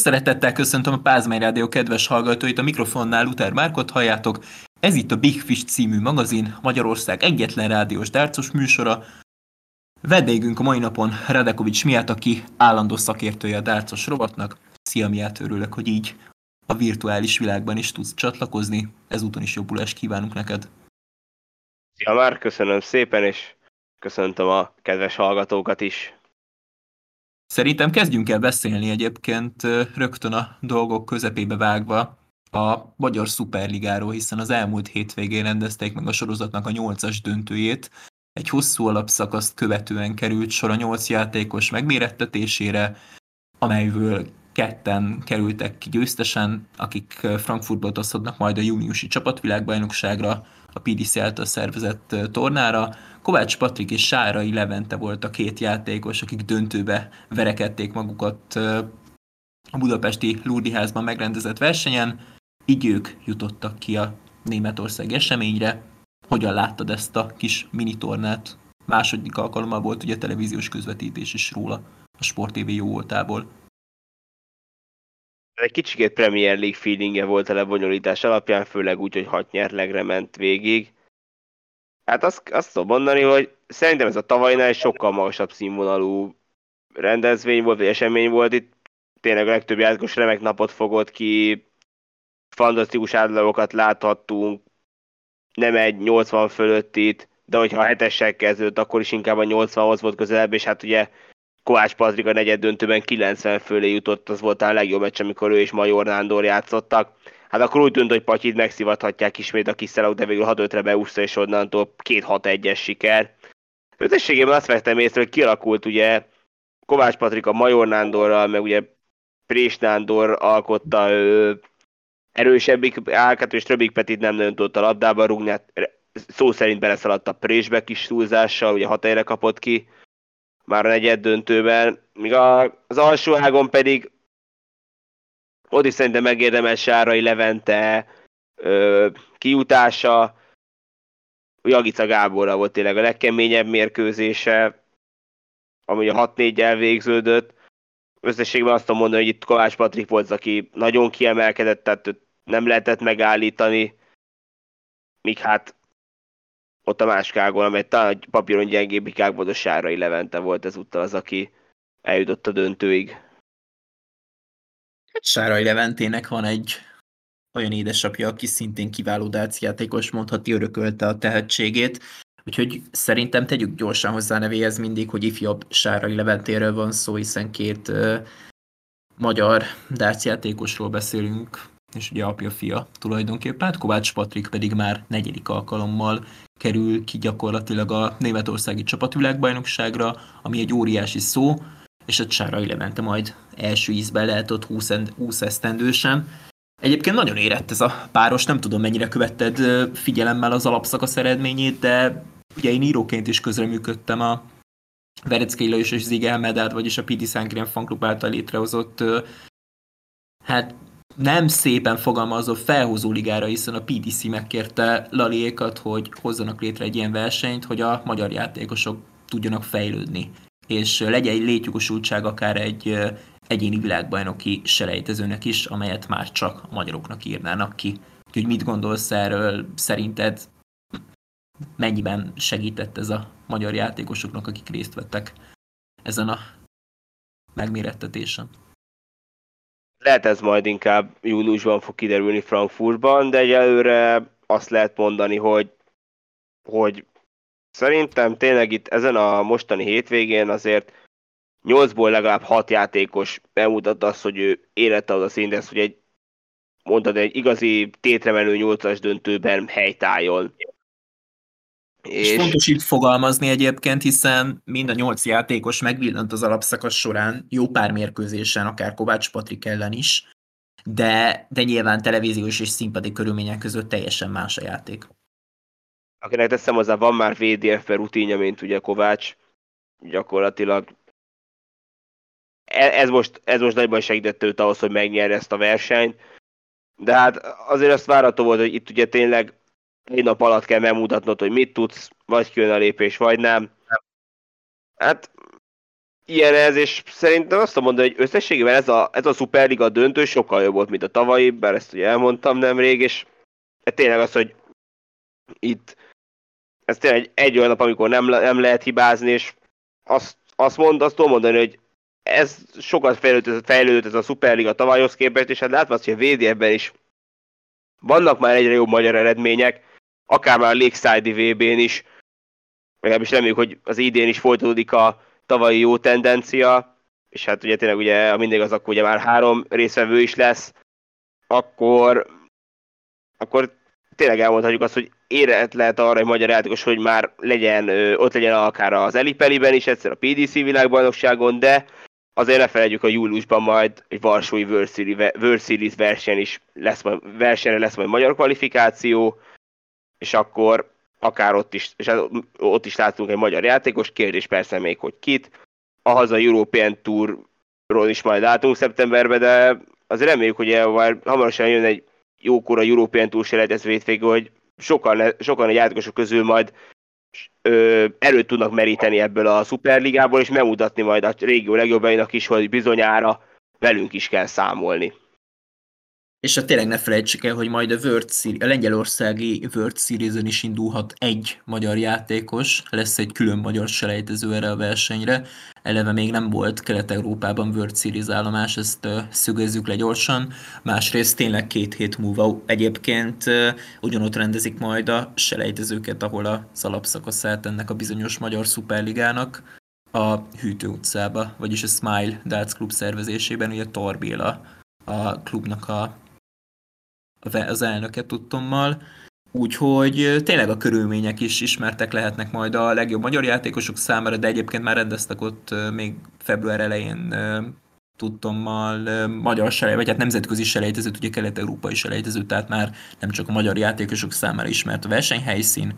szeretettel köszöntöm a Pázmány Rádió kedves hallgatóit, a mikrofonnál Luther Márkot halljátok. Ez itt a Big Fish című magazin, Magyarország egyetlen rádiós dárcos műsora. Vendégünk a mai napon Radekovics miatt, aki állandó szakértője a dárcos rovatnak. Szia miatt örülök, hogy így a virtuális világban is tudsz csatlakozni. Ezúton is jobbulást kívánunk neked. Szia már, köszönöm szépen, és köszöntöm a kedves hallgatókat is. Szerintem kezdjünk el beszélni egyébként rögtön a dolgok közepébe vágva a Magyar Szuperligáról, hiszen az elmúlt hétvégén rendezték meg a sorozatnak a nyolcas döntőjét. Egy hosszú alapszakaszt követően került sor a nyolc játékos megmérettetésére, amelyből ketten kerültek ki győztesen, akik Frankfurtba utazhatnak majd a júniusi csapatvilágbajnokságra, a PDC által szervezett tornára. Kovács Patrik és Sárai Levente volt a két játékos, akik döntőbe verekedték magukat a budapesti Lurdiházban megrendezett versenyen, így ők jutottak ki a Németország eseményre. Hogyan láttad ezt a kis minitornát? Második alkalommal volt ugye televíziós közvetítés is róla a Sport TV jó voltából. Egy kicsikét Premier League feelingje volt a lebonyolítás alapján, főleg úgy, hogy hat nyerlegre ment végig. Hát azt, azt tudom mondani, hogy szerintem ez a tavalynál sokkal magasabb színvonalú rendezvény volt, vagy esemény volt itt. Tényleg a legtöbb játékos remek napot fogott ki, fantasztikus átlagokat láthattunk, nem egy 80 fölött itt, de hogyha a hetessel kezdődött, akkor is inkább a 80-hoz volt közelebb, és hát ugye Kovács Patrik a negyed döntőben 90 fölé jutott, az volt a legjobb meccs, amikor ő és Major Nándor játszottak. Hát akkor úgy tűnt, hogy Patyit megszivathatják ismét a kis de végül 6-5-re beúszta, és onnantól 2-6-1-es siker. Összességében azt vettem észre, hogy kialakult ugye Kovács Patrik a Major Nándorral, meg ugye Prés Nándor alkotta ő, erősebbik álkat, és Tröbik Petit nem nagyon tudott a labdába rúgni, hát szó szerint beleszaladt a Présbe kis túlzással, ugye hat helyre kapott ki már a negyed döntőben, míg az alsó ágon pedig ott is szerintem megérdemelt Sárai Levente ö, kiutása, Jagica Gáborra volt tényleg a legkeményebb mérkőzése, ami a 6-4-el végződött. Összességben azt tudom mondani, hogy itt Kovács Patrik volt, aki nagyon kiemelkedett, tehát nem lehetett megállítani, míg hát ott a másik ágon, amely talán papíron gyengébbik ágban a Sárai Levente volt ezúttal az, aki eljutott a döntőig. Hát Sárai Leventének van egy olyan édesapja, aki szintén kiváló játékos, mondhatni örökölte a tehetségét, úgyhogy szerintem tegyük gyorsan hozzá nevéhez mindig, hogy ifjabb Sárai Leventéről van szó, hiszen két uh, magyar játékosról beszélünk, és ugye apja-fia tulajdonképpen, hát Kovács Patrik pedig már negyedik alkalommal kerül ki gyakorlatilag a németországi csapatvilágbajnokságra, ami egy óriási szó, és a Csárai Levente majd első ízben lehet ott 20, 20 esztendősen. Egyébként nagyon érett ez a páros, nem tudom mennyire követted figyelemmel az alapszakasz eredményét, de ugye én íróként is közreműködtem a Vereckei Lajos és Zige Medát, vagyis a Pidi Szánkren fanklub által létrehozott hát nem szépen fogalmazó felhúzó ligára, hiszen a PDC megkérte Laliékat, hogy hozzanak létre egy ilyen versenyt, hogy a magyar játékosok tudjanak fejlődni. És legyen egy létjogosultság akár egy egyéni világbajnoki selejtezőnek is, amelyet már csak a magyaroknak írnának ki. Úgyhogy mit gondolsz erről? Szerinted mennyiben segített ez a magyar játékosoknak, akik részt vettek ezen a megmérettetésen? Lehet ez majd inkább júniusban fog kiderülni Frankfurtban, de egyelőre azt lehet mondani, hogy, hogy szerintem tényleg itt ezen a mostani hétvégén azért 8-ból legalább 6 játékos bemutatta azt, hogy ő érette az a szintet, hogy egy mondtad, egy igazi tétremenő 8-as döntőben helytálljon. És, és fontos itt fogalmazni egyébként, hiszen mind a nyolc játékos megvillant az alapszakasz során jó pár mérkőzésen, akár Kovács Patrik ellen is, de, de nyilván televíziós és színpadi körülmények között teljesen más a játék. Akinek teszem hozzá, van már VDF rutinja, mint ugye Kovács, gyakorlatilag e, ez most, ez most nagyban segített őt ahhoz, hogy megnyerje ezt a versenyt, de hát azért azt várható volt, hogy itt ugye tényleg egy nap alatt kell megmutatnod, hogy mit tudsz, vagy kijön a lépés, vagy nem. Hát ilyen ez, és szerintem azt mondom, hogy összességében ez a, ez a Superliga döntő sokkal jobb volt, mint a tavalyi, bár ezt ugye elmondtam nemrég, és tényleg az, hogy itt ez tényleg egy, egy olyan nap, amikor nem, nem lehet hibázni, és azt, azt, mond, azt tudom mondani, hogy ez sokat fejlődött, fejlődött ez a Superliga tavalyhoz képest, és hát látva azt, hogy a VDF-ben is vannak már egyre jobb magyar eredmények, akár már a Lakeside VB-n is, legalábbis reméljük, hogy az idén is folytatódik a tavalyi jó tendencia, és hát ugye tényleg ugye, mindig az akkor ugye már három részvevő is lesz, akkor, akkor tényleg elmondhatjuk azt, hogy éret lehet arra egy magyar játékos, hogy már legyen, ott legyen akár az Elipeliben is, egyszer a PDC világbajnokságon, de azért ne felejtjük, a júliusban majd egy Varsói World Series verseny is lesz, versenyre lesz majd magyar kvalifikáció, és akkor akár ott is, és ott is látunk egy magyar játékos, kérdés persze még, hogy kit. A haza European Tourról is majd látunk szeptemberben, de azért reméljük, hogy már hamarosan jön egy jókora European Tour selejtező hogy sokan, sokan a játékosok közül majd ö, erőt tudnak meríteni ebből a szuperligából, és megmutatni majd a régió legjobbainak is, hogy bizonyára velünk is kell számolni. És hát tényleg ne felejtsük el, hogy majd a, World Series, a lengyelországi World series is indulhat egy magyar játékos, lesz egy külön magyar selejtező erre a versenyre. Eleve még nem volt Kelet-Európában World Series állomás, ezt uh, szögezzük le gyorsan. Másrészt tényleg két hét múlva egyébként uh, ugyanott rendezik majd a selejtezőket, ahol az alapszakaszát ennek a bizonyos magyar szuperligának a Hűtő utcába, vagyis a Smile Darts Club szervezésében, ugye Torbéla a klubnak a az elnöke tudtommal, úgyhogy tényleg a körülmények is ismertek lehetnek majd a legjobb magyar játékosok számára, de egyébként már rendeztek ott még február elején tudtommal magyar selej, vagy hát nemzetközi selejtezőt, ugye kelet-európai selejtező, tehát már nem csak a magyar játékosok számára ismert a versenyhelyszín,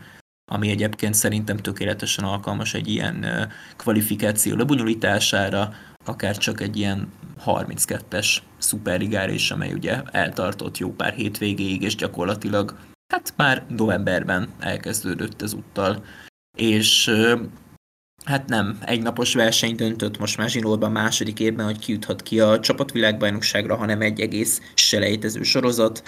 ami egyébként szerintem tökéletesen alkalmas egy ilyen kvalifikáció lebonyolítására, akár csak egy ilyen 32-es szuperligára is, amely ugye eltartott jó pár hétvégéig, és gyakorlatilag hát már novemberben elkezdődött ezúttal. És hát nem, egy napos verseny döntött most már Zsinórban második évben, hogy kijuthat ki a csapatvilágbajnokságra, hanem egy egész selejtező sorozat,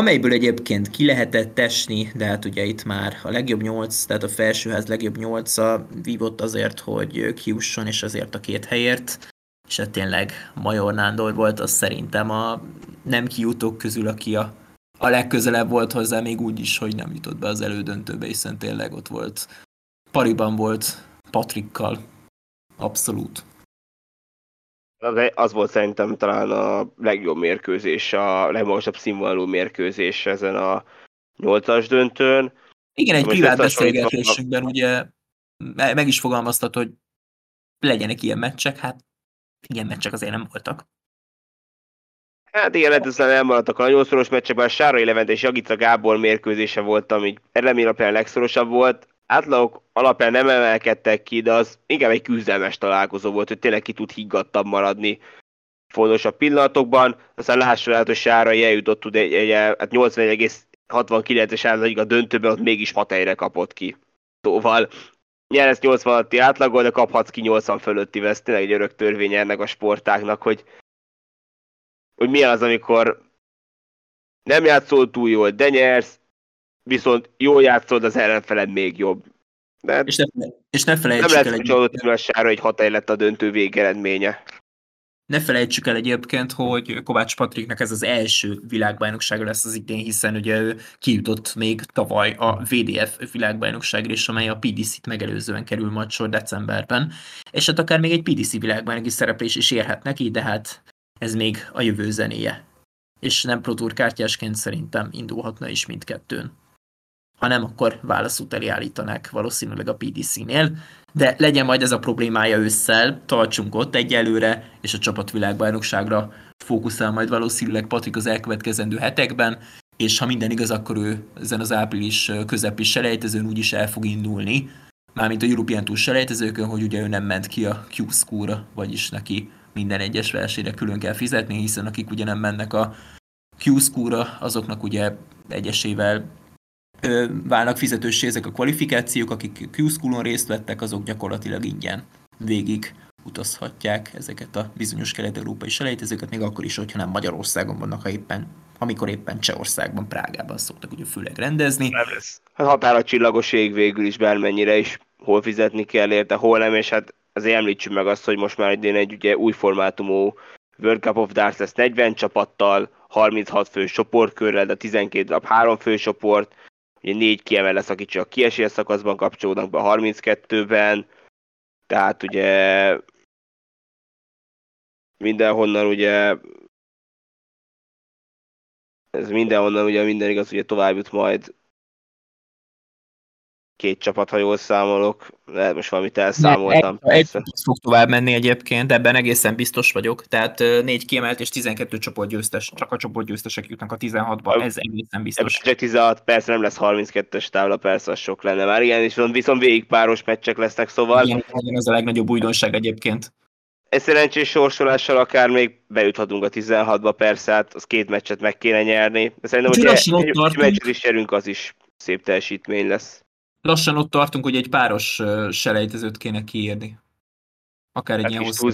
amelyből egyébként ki lehetett tesni, de hát ugye itt már a legjobb nyolc, tehát a felsőház legjobb nyolca vívott azért, hogy kiusson, és azért a két helyért, és hát tényleg Major Nándor volt az szerintem a nem kijutók közül, aki a, a legközelebb volt hozzá, még úgy is, hogy nem jutott be az elődöntőbe, hiszen tényleg ott volt, pariban volt Patrikkal, abszolút. Az, volt szerintem talán a legjobb mérkőzés, a legmagasabb színvonalú mérkőzés ezen a nyolcas döntőn. Igen, egy privát beszélgetésünkben ugye meg is fogalmaztat, hogy legyenek ilyen meccsek, hát ilyen meccsek azért nem voltak. Hát igen, lehetetlen elmaradtak a nagyon szoros meccsekben, a Sárai Levente és Jagica Gábor mérkőzése volt, ami eredmény alapján legszorosabb volt. Átlagok alapján nem emelkedtek ki, de az inkább egy küzdelmes találkozó volt, hogy tényleg ki tud higgadtabb maradni fontosabb pillanatokban. Aztán lássuk át, hogy Sárai eljutott tud egy, egy, hát 81,69-es átladig a döntőben, ott mégis 6 helyre kapott ki. Szóval nyersz 80 alatti átlagol, de kaphatsz ki 80 fölötti, ez tényleg egy örök törvény ennek a sportáknak, hogy, hogy milyen az, amikor nem játszol túl jól, de nyersz, viszont jól játszol, az ellenfeled még jobb. De és, ne, és ne felejtsük nem hogy egy hat lett a döntő végeredménye. Ne felejtsük el egyébként, hogy Kovács Patriknak ez az első világbajnoksága lesz az idén, hiszen ugye ő kijutott még tavaly a VDF világbajnokságra is, amely a PDC-t megelőzően kerül majd sor decemberben, és hát akár még egy PDC világbajnoki szereplés is érhet neki, de hát ez még a jövő zenéje. És nem Pro Tour kártyásként szerintem indulhatna is mindkettőn. Ha nem, akkor válaszút elé állítanák valószínűleg a PDC-nél, de legyen majd ez a problémája ősszel, tartsunk ott egyelőre, és a csapatvilágbajnokságra fókuszál majd valószínűleg Patrik az elkövetkezendő hetekben, és ha minden igaz, akkor ő ezen az április közepi selejtezőn úgyis el fog indulni, mármint a European Tour selejtezőkön, hogy ugye ő nem ment ki a q school vagyis neki minden egyes versenyre külön kell fizetni, hiszen akik ugye nem mennek a q school azoknak ugye egyesével válnak fizetősé ezek a kvalifikációk, akik Q-Schoolon részt vettek, azok gyakorlatilag ingyen végig utazhatják ezeket a bizonyos kelet-európai selejtezőket, még akkor is, hogyha nem Magyarországon vannak, ha éppen, amikor éppen Csehországban, Prágában szoktak ugye főleg rendezni. Nem lesz. Hát határa csillagos ég végül is bármennyire is hol fizetni kell érte, hol nem, és hát azért említsük meg azt, hogy most már idén egy ugye új formátumú World Cup of Darts lesz 40 csapattal, 36 fő csoportkörrel, de 12 darab 3 fő csoport, ugye 4 kiemel lesz, akik csak kiesés szakaszban kapcsolódnak be a 32-ben, tehát ugye mindenhonnan ugye ez mindenhonnan ugye minden igaz, ugye tovább jut majd két csapat, ha jól számolok. Lehet most valamit elszámoltam. Ne, egy, egy fog tovább menni egyébként, ebben egészen biztos vagyok. Tehát négy kiemelt és 12 csoportgyőztes, csak a csoportgyőztesek jutnak a 16-ba, ez egészen biztos. Csak 16, persze nem lesz 32-es tábla, persze az sok lenne már. Igen, és viszont végig páros meccsek lesznek, szóval... Igen, ez a legnagyobb újdonság egyébként. Egy szerencsés sorsolással akár még bejuthatunk a 16-ba, persze, hát az két meccset meg kéne nyerni. De szerintem, hogy egy, egy meccset is nyerünk, az is szép teljesítmény lesz lassan ott tartunk, hogy egy páros selejtezőt kéne kiírni. Akár egy hát ilyen hosszú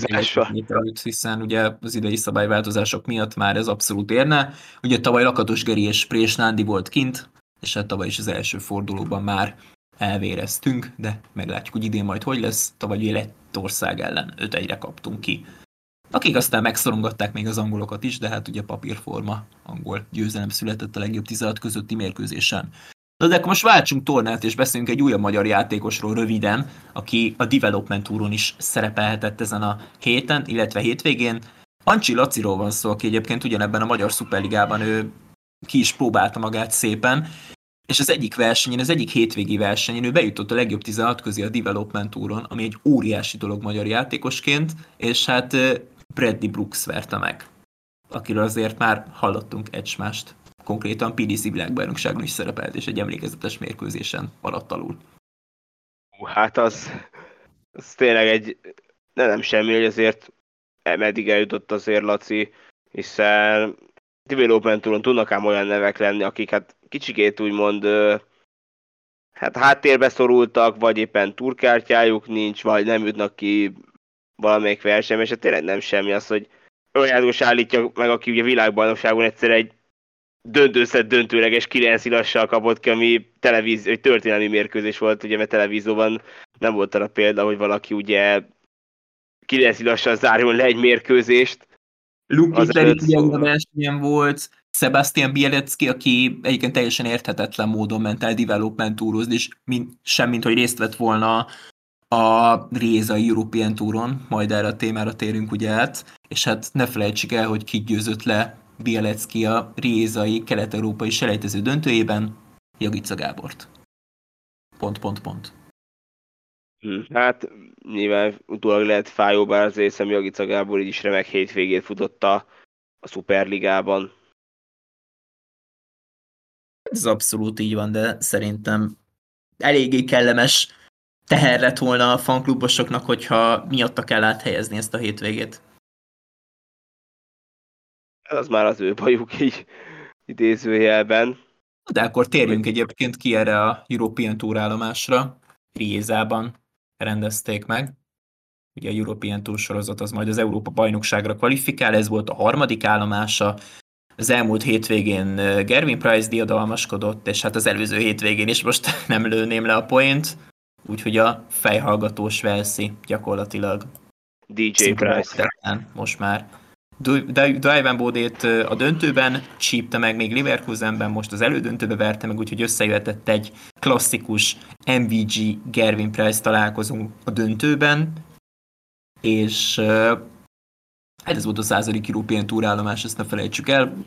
előtt, hiszen ugye az idei szabályváltozások miatt már ez abszolút érne. Ugye tavaly Lakatos Geri és Prés Nándi volt kint, és hát tavaly is az első fordulóban már elvéreztünk, de meglátjuk, hogy idén majd hogy lesz. Tavaly ugye Lettország ellen 5 egyre kaptunk ki. Akik aztán megszorongatták még az angolokat is, de hát ugye papírforma angol győzelem született a legjobb 16 közötti mérkőzésen. Na de akkor most váltsunk tornát, és beszéljünk egy újabb magyar játékosról röviden, aki a Development Touron is szerepelhetett ezen a héten, illetve hétvégén. Ancsi Laciról van szó, aki egyébként ugyanebben a Magyar Szuperligában ő ki is próbálta magát szépen, és az egyik versenyen, az egyik hétvégi versenyen ő bejutott a legjobb 16 közé a Development Touron, ami egy óriási dolog magyar játékosként, és hát Bradley Brooks verte meg, akiről azért már hallottunk egymást konkrétan PDC világbajnokságon is szerepelt, és egy emlékezetes mérkőzésen maradt alul. Hát az, az tényleg egy, de nem semmi, hogy azért meddig eljutott azért Laci, hiszen Development Touron tudnak ám olyan nevek lenni, akik hát kicsikét úgymond hát háttérbe szorultak, vagy éppen turkártyájuk nincs, vagy nem jutnak ki valamelyik versenyben, és hát tényleg nem semmi az, hogy olyan állítja meg, aki ugye világbajnokságon egyszer egy döntőszett döntőleges 9 ilassal kapott ki, ami televízió, egy történelmi mérkőzés volt, ugye, mert televízióban nem volt arra példa, hogy valaki ugye 9 ilassal zárjon le egy mérkőzést. Luke Hitler versenyen volt, Sebastian Bielecki, aki egyébként teljesen érthetetlen módon ment el development túrozni, és mint, sem mint hogy részt vett volna a Réza European Touron, majd erre a témára térünk ugye át, és hát ne felejtsük el, hogy ki győzött le Bielecki a Rézai kelet-európai selejtező döntőjében Jagica Gábort. Pont, pont, pont. Hm, hát nyilván utólag lehet fájó, bár az hiszem Jagica Gábor így is remek hétvégét futotta a Superligában. Ez abszolút így van, de szerintem eléggé kellemes teher lett volna a fanklubosoknak, hogyha miatta kell áthelyezni ezt a hétvégét az már az ő bajuk így idézőjelben. De akkor térjünk egyébként ki erre a European Tour állomásra. Riézában rendezték meg. Ugye a European Tour sorozat az majd az Európa bajnokságra kvalifikál, ez volt a harmadik állomása. Az elmúlt hétvégén Gervin Price diadalmaskodott, és hát az előző hétvégén is most nem lőném le a point, úgyhogy a fejhallgatós Velszi gyakorlatilag DJ Price. Most már Divan Bodét a döntőben csípte meg, még Leverkusenben most az elődöntőbe verte meg, úgyhogy összejöhetett egy klasszikus MVG Gervin Price találkozunk a döntőben, és hát ez volt a századik European Tour állomás, ezt ne felejtsük el.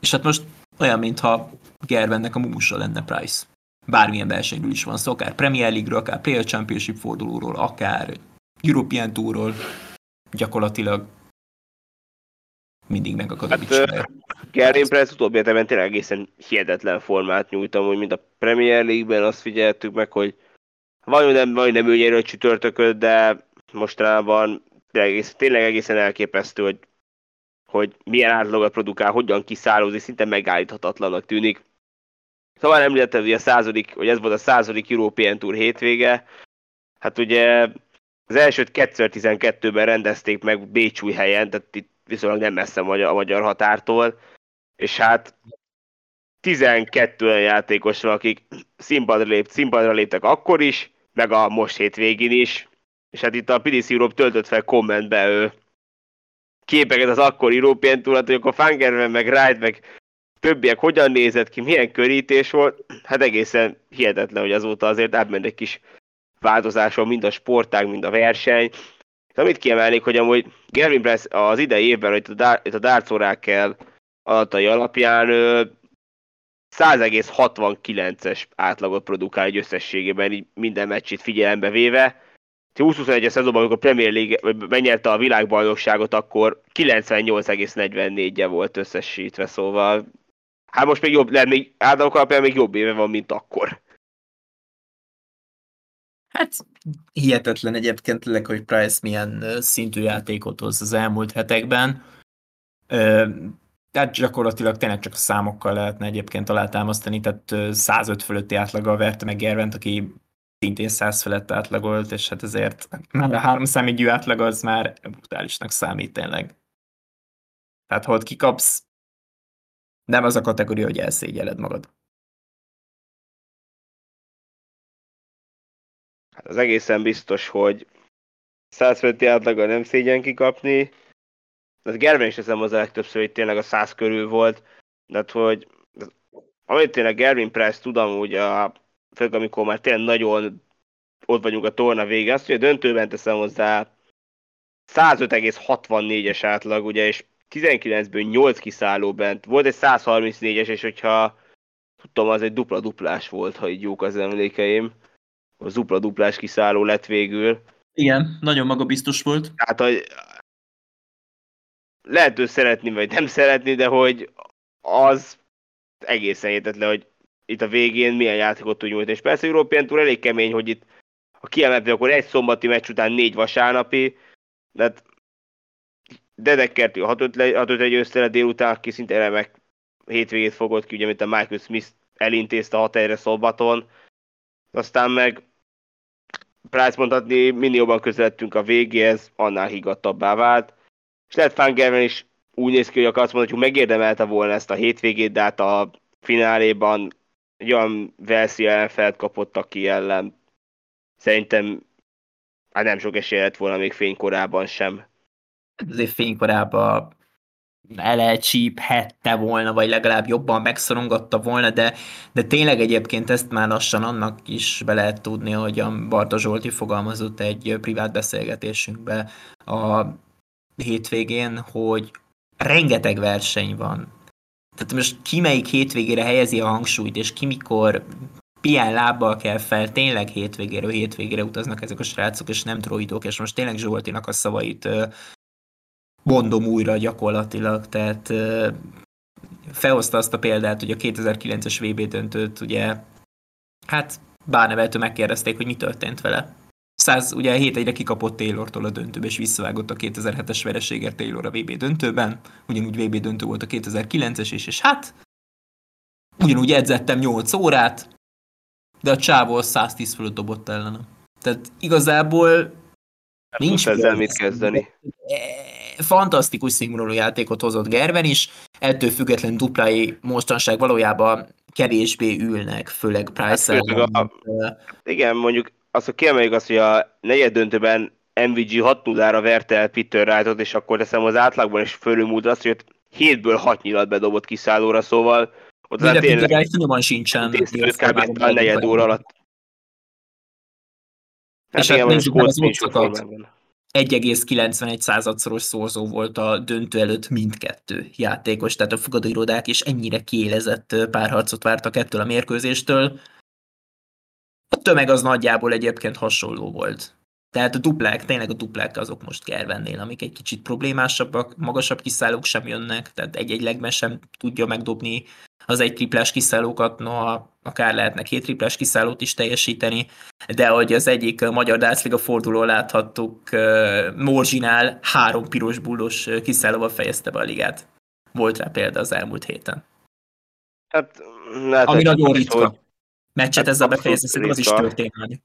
És hát most olyan, mintha Gervennek a mumusa lenne Price. Bármilyen versenyről is van szó, akár Premier League-ről, akár PL Championship fordulóról, akár European Tourról, gyakorlatilag mindig megakad hát, a Gary Price utóbbi hetemben tényleg egészen hihetetlen formát nyújtam, hogy mind a Premier League-ben azt figyeltük meg, hogy vajon nem, vagy nem ő nyerő csütörtököt, de mostanában tényleg, tényleg egészen elképesztő, hogy, hogy milyen átlagot produkál, hogyan kiszállózik, szinte megállíthatatlanak tűnik. Szóval említetted, hogy a századik, hogy ez volt a századik European Tour hétvége, hát ugye az elsőt 2012-ben rendezték meg Bécsúj helyen, tehát itt viszonylag nem messze a magyar, a magyar határtól, és hát 12 olyan játékos van, akik színpadra, lép, színpadra léptek akkor is, meg a most hétvégén is, és hát itt a PDC Europe töltött fel kommentbe ő képeket az akkori European Tour, hogy akkor Fangerven, meg Ride, meg többiek hogyan nézett ki, milyen körítés volt, hát egészen hihetetlen, hogy azóta azért átment egy kis változáson, mind a sportág, mind a verseny. Amit kiemelnék, hogy amúgy Gavin Press az idei évben, itt a, Dar- itt a darts órákkel adatai alapján 100,69-es átlagot produkál egy összességében, így minden meccsét figyelembe véve. 2021-es szezonban, amikor Premier League megnyerte a világbajnokságot, akkor 98,44-je volt összesítve, szóval hát most még jobb, lehet még átlagok még jobb éve van, mint akkor. Hát hihetetlen egyébként tényleg, hogy Price milyen szintű játékot hoz az elmúlt hetekben. Tehát gyakorlatilag tényleg csak a számokkal lehetne egyébként alátámasztani, tehát 105 fölötti átlaggal verte meg Gervent, aki szintén 100 felett átlagolt, és hát ezért már a három számígyű átlag az már brutálisnak számít tényleg. Tehát ha ott kikapsz, nem az a kategória, hogy elszégyeled magad. Az egészen biztos, hogy 100 fölötti átlaggal nem szégyen kikapni. Az Gerben is teszem az a legtöbbször, hogy tényleg a 100 körül volt. De hát, hogy amit tényleg Gervin Price tudom, úgy a, főleg amikor már tényleg nagyon ott vagyunk a torna vége, azt, hogy a döntőben teszem hozzá 105,64-es átlag, ugye, és 19-ből 8 kiszálló bent. Volt egy 134-es, és hogyha tudtam, az egy dupla-duplás volt, ha így jók az emlékeim a dupla-duplás kiszálló lett végül. Igen, nagyon magabiztos volt. Tehát, hogy lehet ő szeretni, vagy nem szeretni, de hogy az egészen értetlen, hogy itt a végén milyen játékot tud nyújtani. És persze European Tour elég kemény, hogy itt ha kiemelni, akkor egy szombati meccs után négy vasárnapi, de hát Dedekkertű 6-5 győzte le délután, aki szinte remek hétvégét fogott ki, ugye, mint a Michael Smith elintézte 6 helyre szombaton. Aztán meg Price mondhatni, minél jobban közeledtünk a végéhez, annál higgadtabbá vált. És lehet Fangerben is úgy néz ki, hogy akkor azt mondhatjuk, megérdemelte volna ezt a hétvégét, de hát a fináléban egy olyan Velszi ellenfelt kapott, aki ellen szerintem hát nem sok esélye lett volna még fénykorában sem. Azért fénykorában elecsíphette volna, vagy legalább jobban megszorongatta volna, de, de tényleg egyébként ezt már lassan annak is be lehet tudni, hogy a Barta Zsolti fogalmazott egy privát beszélgetésünkbe a hétvégén, hogy rengeteg verseny van. Tehát most ki melyik hétvégére helyezi a hangsúlyt, és ki mikor pián lábbal kell fel, tényleg hétvégére, hétvégére utaznak ezek a srácok, és nem droidok, és most tényleg Zsoltinak a szavait mondom újra gyakorlatilag, tehát felhozta azt a példát, hogy a 2009-es VB döntőt ugye, hát bárneveltől megkérdezték, hogy mi történt vele. 100, ugye 7 egyre kikapott Taylortól a döntőbe, és visszavágott a 2007-es vereségért Taylor a VB döntőben, ugyanúgy VB döntő volt a 2009-es is, és hát ugyanúgy edzettem 8 órát, de a csávó 110 fölött dobott ellenem. Tehát igazából nincs ezzel mit kezdeni. Fantasztikus színvonalú játékot hozott Gerben is, ettől független duplái mostanság valójában kevésbé ülnek, főleg Price hát, a, Igen, mondjuk azt, hogy kiemeljük azt, hogy a negyed döntőben MVG 6 0 verte el Peter Wrightot, és akkor teszem az átlagban is fölülmúlt azt, hogy 7-ből 6 nyilat bedobott kiszállóra, szóval ott Mire Wright finoman sincsen. Kb. a negyed óra alatt. Hát és hát nézzük az odszokat. 1,91 századszoros szorzó volt a döntő előtt mindkettő játékos, tehát a fogadóirodák is ennyire kiélezett párharcot vártak ettől a mérkőzéstől. A tömeg az nagyjából egyébként hasonló volt. Tehát a duplák, tényleg a duplák azok most kell vennél, amik egy kicsit problémásabbak, magasabb kiszállók sem jönnek, tehát egy-egy legben sem tudja megdobni az egy triplás kiszállókat, noha akár lehetne két triplás kiszállót is teljesíteni, de hogy az egyik magyar Dácliga forduló láthattuk, Morzsinál három piros bullos kiszállóval fejezte be a ligát. Volt rá példa az elmúlt héten. Hát, lehet, Ami nagyon ritka. Hogy... Meccset hát ezzel befejezni, szerintem az is történelmi.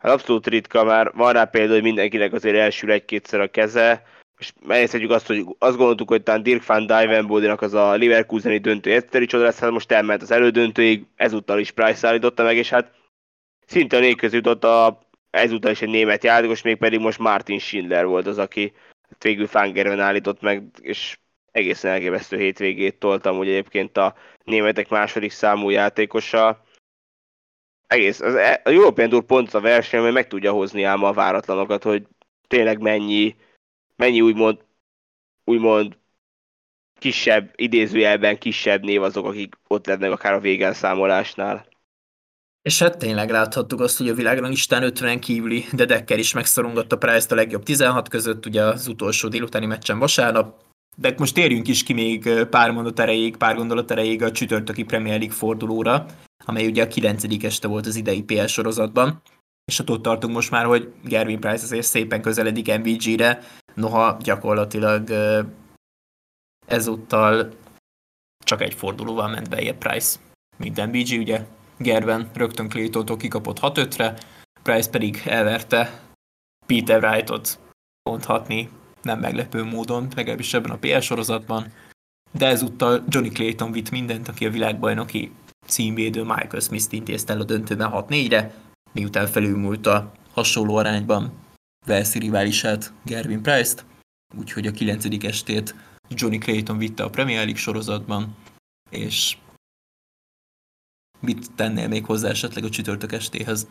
Hát abszolút ritka, már van rá példa, hogy mindenkinek azért elsül egy-kétszer a keze, és megnézhetjük azt, hogy azt gondoltuk, hogy talán Dirk van Dijvenbodinak az a Leverkuseni döntő egyszerű csoda lesz, hát most elment az elődöntőig, ezúttal is Price állította meg, és hát szinte a négy közül jutott a, ezúttal is egy német játékos, még pedig most Martin Schindler volt az, aki végül Fangerben állított meg, és egészen elképesztő hétvégét toltam, hogy egyébként a németek második számú játékosa. Egész, az, e, a European Tour pont a verseny, mert meg tudja hozni ám a váratlanokat, hogy tényleg mennyi, mennyi úgymond, úgymond kisebb, idézőjelben kisebb név azok, akik ott lennek akár a végelszámolásnál. És hát tényleg láthattuk azt, hogy a világon Isten 50 kívüli Dedekker is megszorongatta Price-t a legjobb 16 között, ugye az utolsó délutáni meccsen vasárnap. De most térjünk is ki még pár mondat erejéig, pár gondolat erejéig a csütörtöki Premier League fordulóra, amely ugye a 9. este volt az idei PL sorozatban. És ott tartunk most már, hogy Gervin Price azért szépen közeledik MVG-re, noha gyakorlatilag ezúttal csak egy fordulóval ment be Price, mint MVG, ugye Gerben rögtön Claytontól kikapott 6-5-re, Price pedig elverte Peter Wrightot ponthatni nem meglepő módon, legalábbis ebben a PL sorozatban, de ezúttal Johnny Clayton vitt mindent, aki a világbajnoki címvédő Michael Smith-t intézte el a döntőben 6-4-re, miután felülmúlt a hasonló arányban Velszi riválisát Gervin Price-t, úgyhogy a 9. estét Johnny Clayton vitte a Premier League sorozatban, és mit tennél még hozzá esetleg a csütörtök estéhez?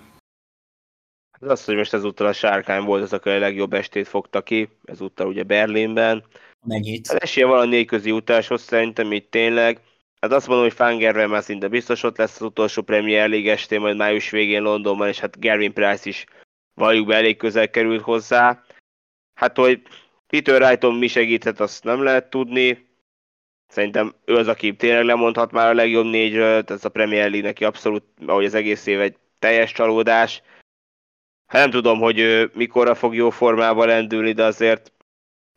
Az az, hogy most ezúttal a sárkány volt az, aki a legjobb estét fogta ki, ezúttal ugye Berlinben. Mennyit? Az esélye van a négy közi utáshoz szerintem itt tényleg. Hát azt mondom, hogy Fangervel már szinte biztos ott lesz az utolsó Premier League estén, majd május végén Londonban, és hát Gavin Price is valljuk be elég közel került hozzá. Hát, hogy Peter Wrighton mi segíthet, azt nem lehet tudni. Szerintem ő az, aki tényleg lemondhat már a legjobb négyről, ez a Premier League neki abszolút, ahogy az egész év egy teljes csalódás. Hát nem tudom, hogy ő mikorra fog jó formában lendülni, de azért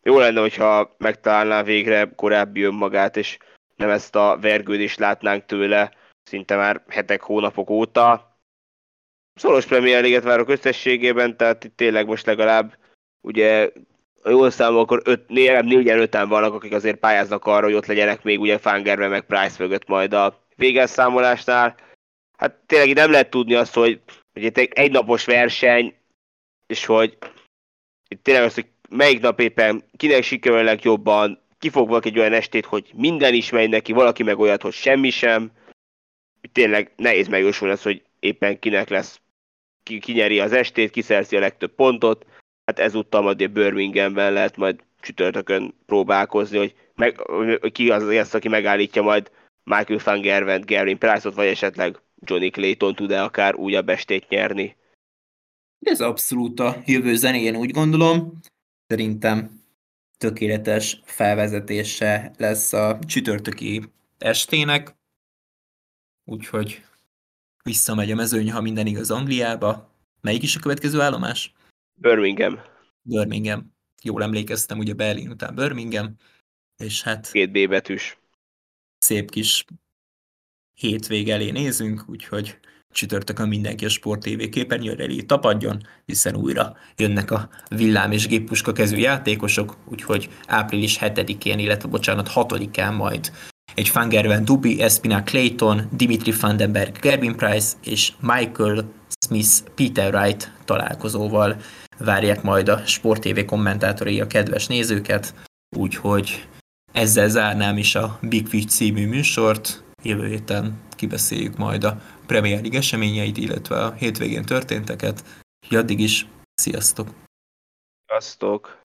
jó lenne, hogyha megtalálná végre korábbi önmagát, és nem ezt a vergődést látnánk tőle szinte már hetek, hónapok óta. Szoros Premier League-et várok összességében, tehát itt tényleg most legalább ugye a jól számol, akkor öt, legalább négyen öten vannak, akik azért pályáznak arra, hogy ott legyenek még ugye Fangerben meg Price mögött majd a végelszámolásnál. Hát tényleg nem lehet tudni azt, hogy, hogy itt egy napos verseny, és hogy itt tényleg az, hogy melyik nap éppen kinek sikerül legjobban, ki fog valaki egy olyan estét, hogy minden is megy neki, valaki meg olyat, hogy semmi sem. Tényleg nehéz megjósolni az, hogy éppen kinek lesz, ki, ki nyeri az estét, ki szerzi a legtöbb pontot hát ezúttal majd a Birminghamben lehet majd csütörtökön próbálkozni, hogy, meg, hogy ki az az, aki megállítja majd Michael van Gervent, Gary Price-ot, vagy esetleg Johnny Clayton tud-e akár újabb estét nyerni. Ez abszolút a jövő zenén, úgy gondolom. Szerintem tökéletes felvezetése lesz a csütörtöki estének, úgyhogy visszamegy a mezőny, ha minden igaz Angliába. Melyik is a következő állomás? Birmingham. Birmingham. Jól emlékeztem, ugye Berlin után Birmingham, és hát... Két B betűs. Szép kis hétvég elé nézünk, úgyhogy csütörtökön mindenki a Sport TV képernyőre elé tapadjon, hiszen újra jönnek a villám és géppuska kezű játékosok, úgyhogy április 7-én, illetve bocsánat, 6-án majd egy Fangerven Dubi, Espina Clayton, Dimitri Vandenberg, Gervin Price és Michael Smith Peter Wright találkozóval várják majd a Sport TV kommentátorai a kedves nézőket, úgyhogy ezzel zárnám is a Big Fish című műsort. Jövő héten kibeszéljük majd a Premier League eseményeit, illetve a hétvégén történteket. Addig is, sziasztok! Sziasztok!